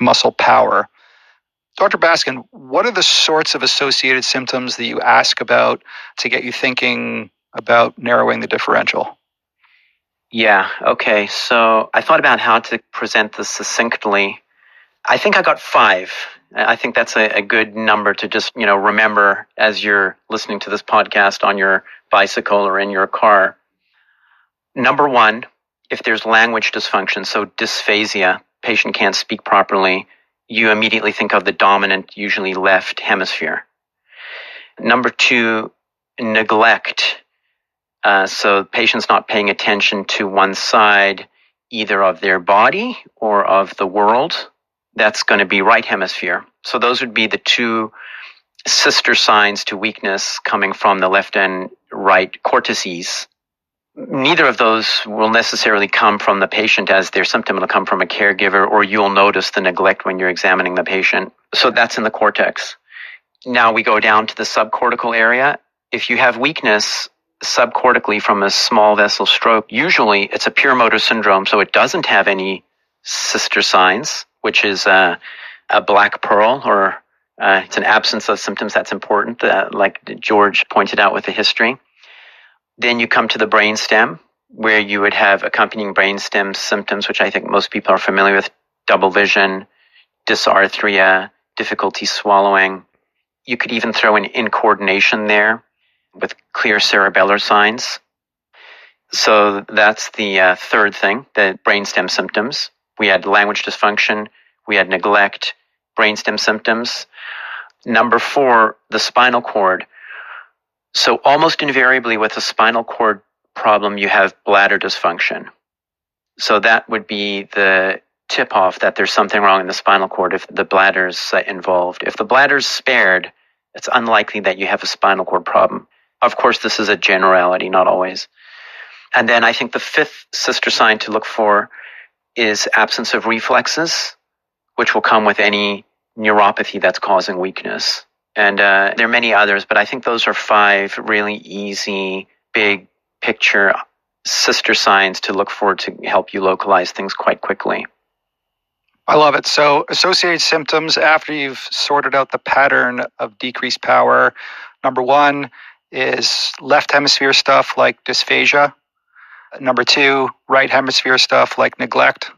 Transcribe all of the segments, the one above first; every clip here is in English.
muscle power. Dr. Baskin, what are the sorts of associated symptoms that you ask about to get you thinking about narrowing the differential? Yeah, okay. So I thought about how to present this succinctly. I think I got five. I think that's a, a, good number to just, you know, remember as you're listening to this podcast on your bicycle or in your car. Number one, if there's language dysfunction, so dysphasia, patient can't speak properly, you immediately think of the dominant, usually left hemisphere. Number two, neglect. Uh, so patients not paying attention to one side, either of their body or of the world. That's going to be right hemisphere. So those would be the two sister signs to weakness coming from the left and right cortices neither of those will necessarily come from the patient as their symptom will come from a caregiver or you'll notice the neglect when you're examining the patient. So that's in the cortex. Now we go down to the subcortical area. If you have weakness subcortically from a small vessel stroke, usually it's a pure motor syndrome, so it doesn't have any sister signs, which is a, a black pearl or uh, it's an absence of symptoms that's important, uh, like George pointed out with the history. Then you come to the brainstem, where you would have accompanying brainstem symptoms, which I think most people are familiar with double vision, dysarthria, difficulty swallowing. You could even throw in incoordination there with clear cerebellar signs. So that's the uh, third thing, the brainstem symptoms. We had language dysfunction, we had neglect, brainstem symptoms. Number four, the spinal cord. So almost invariably with a spinal cord problem, you have bladder dysfunction. So that would be the tip off that there's something wrong in the spinal cord if the bladder's uh, involved. If the bladder's spared, it's unlikely that you have a spinal cord problem. Of course, this is a generality, not always. And then I think the fifth sister sign to look for is absence of reflexes, which will come with any neuropathy that's causing weakness. And uh, there are many others, but I think those are five really easy, big picture sister signs to look for to help you localize things quite quickly. I love it. So, associated symptoms after you've sorted out the pattern of decreased power. Number one is left hemisphere stuff like dysphagia. Number two, right hemisphere stuff like neglect.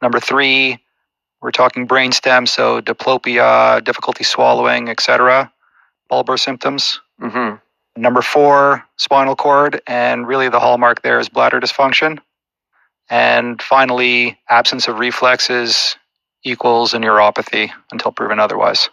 Number three, we're talking brainstem, so diplopia, difficulty swallowing, etc. Bulbar symptoms. Mm-hmm. Number four, spinal cord, and really the hallmark there is bladder dysfunction. And finally, absence of reflexes equals a neuropathy until proven otherwise.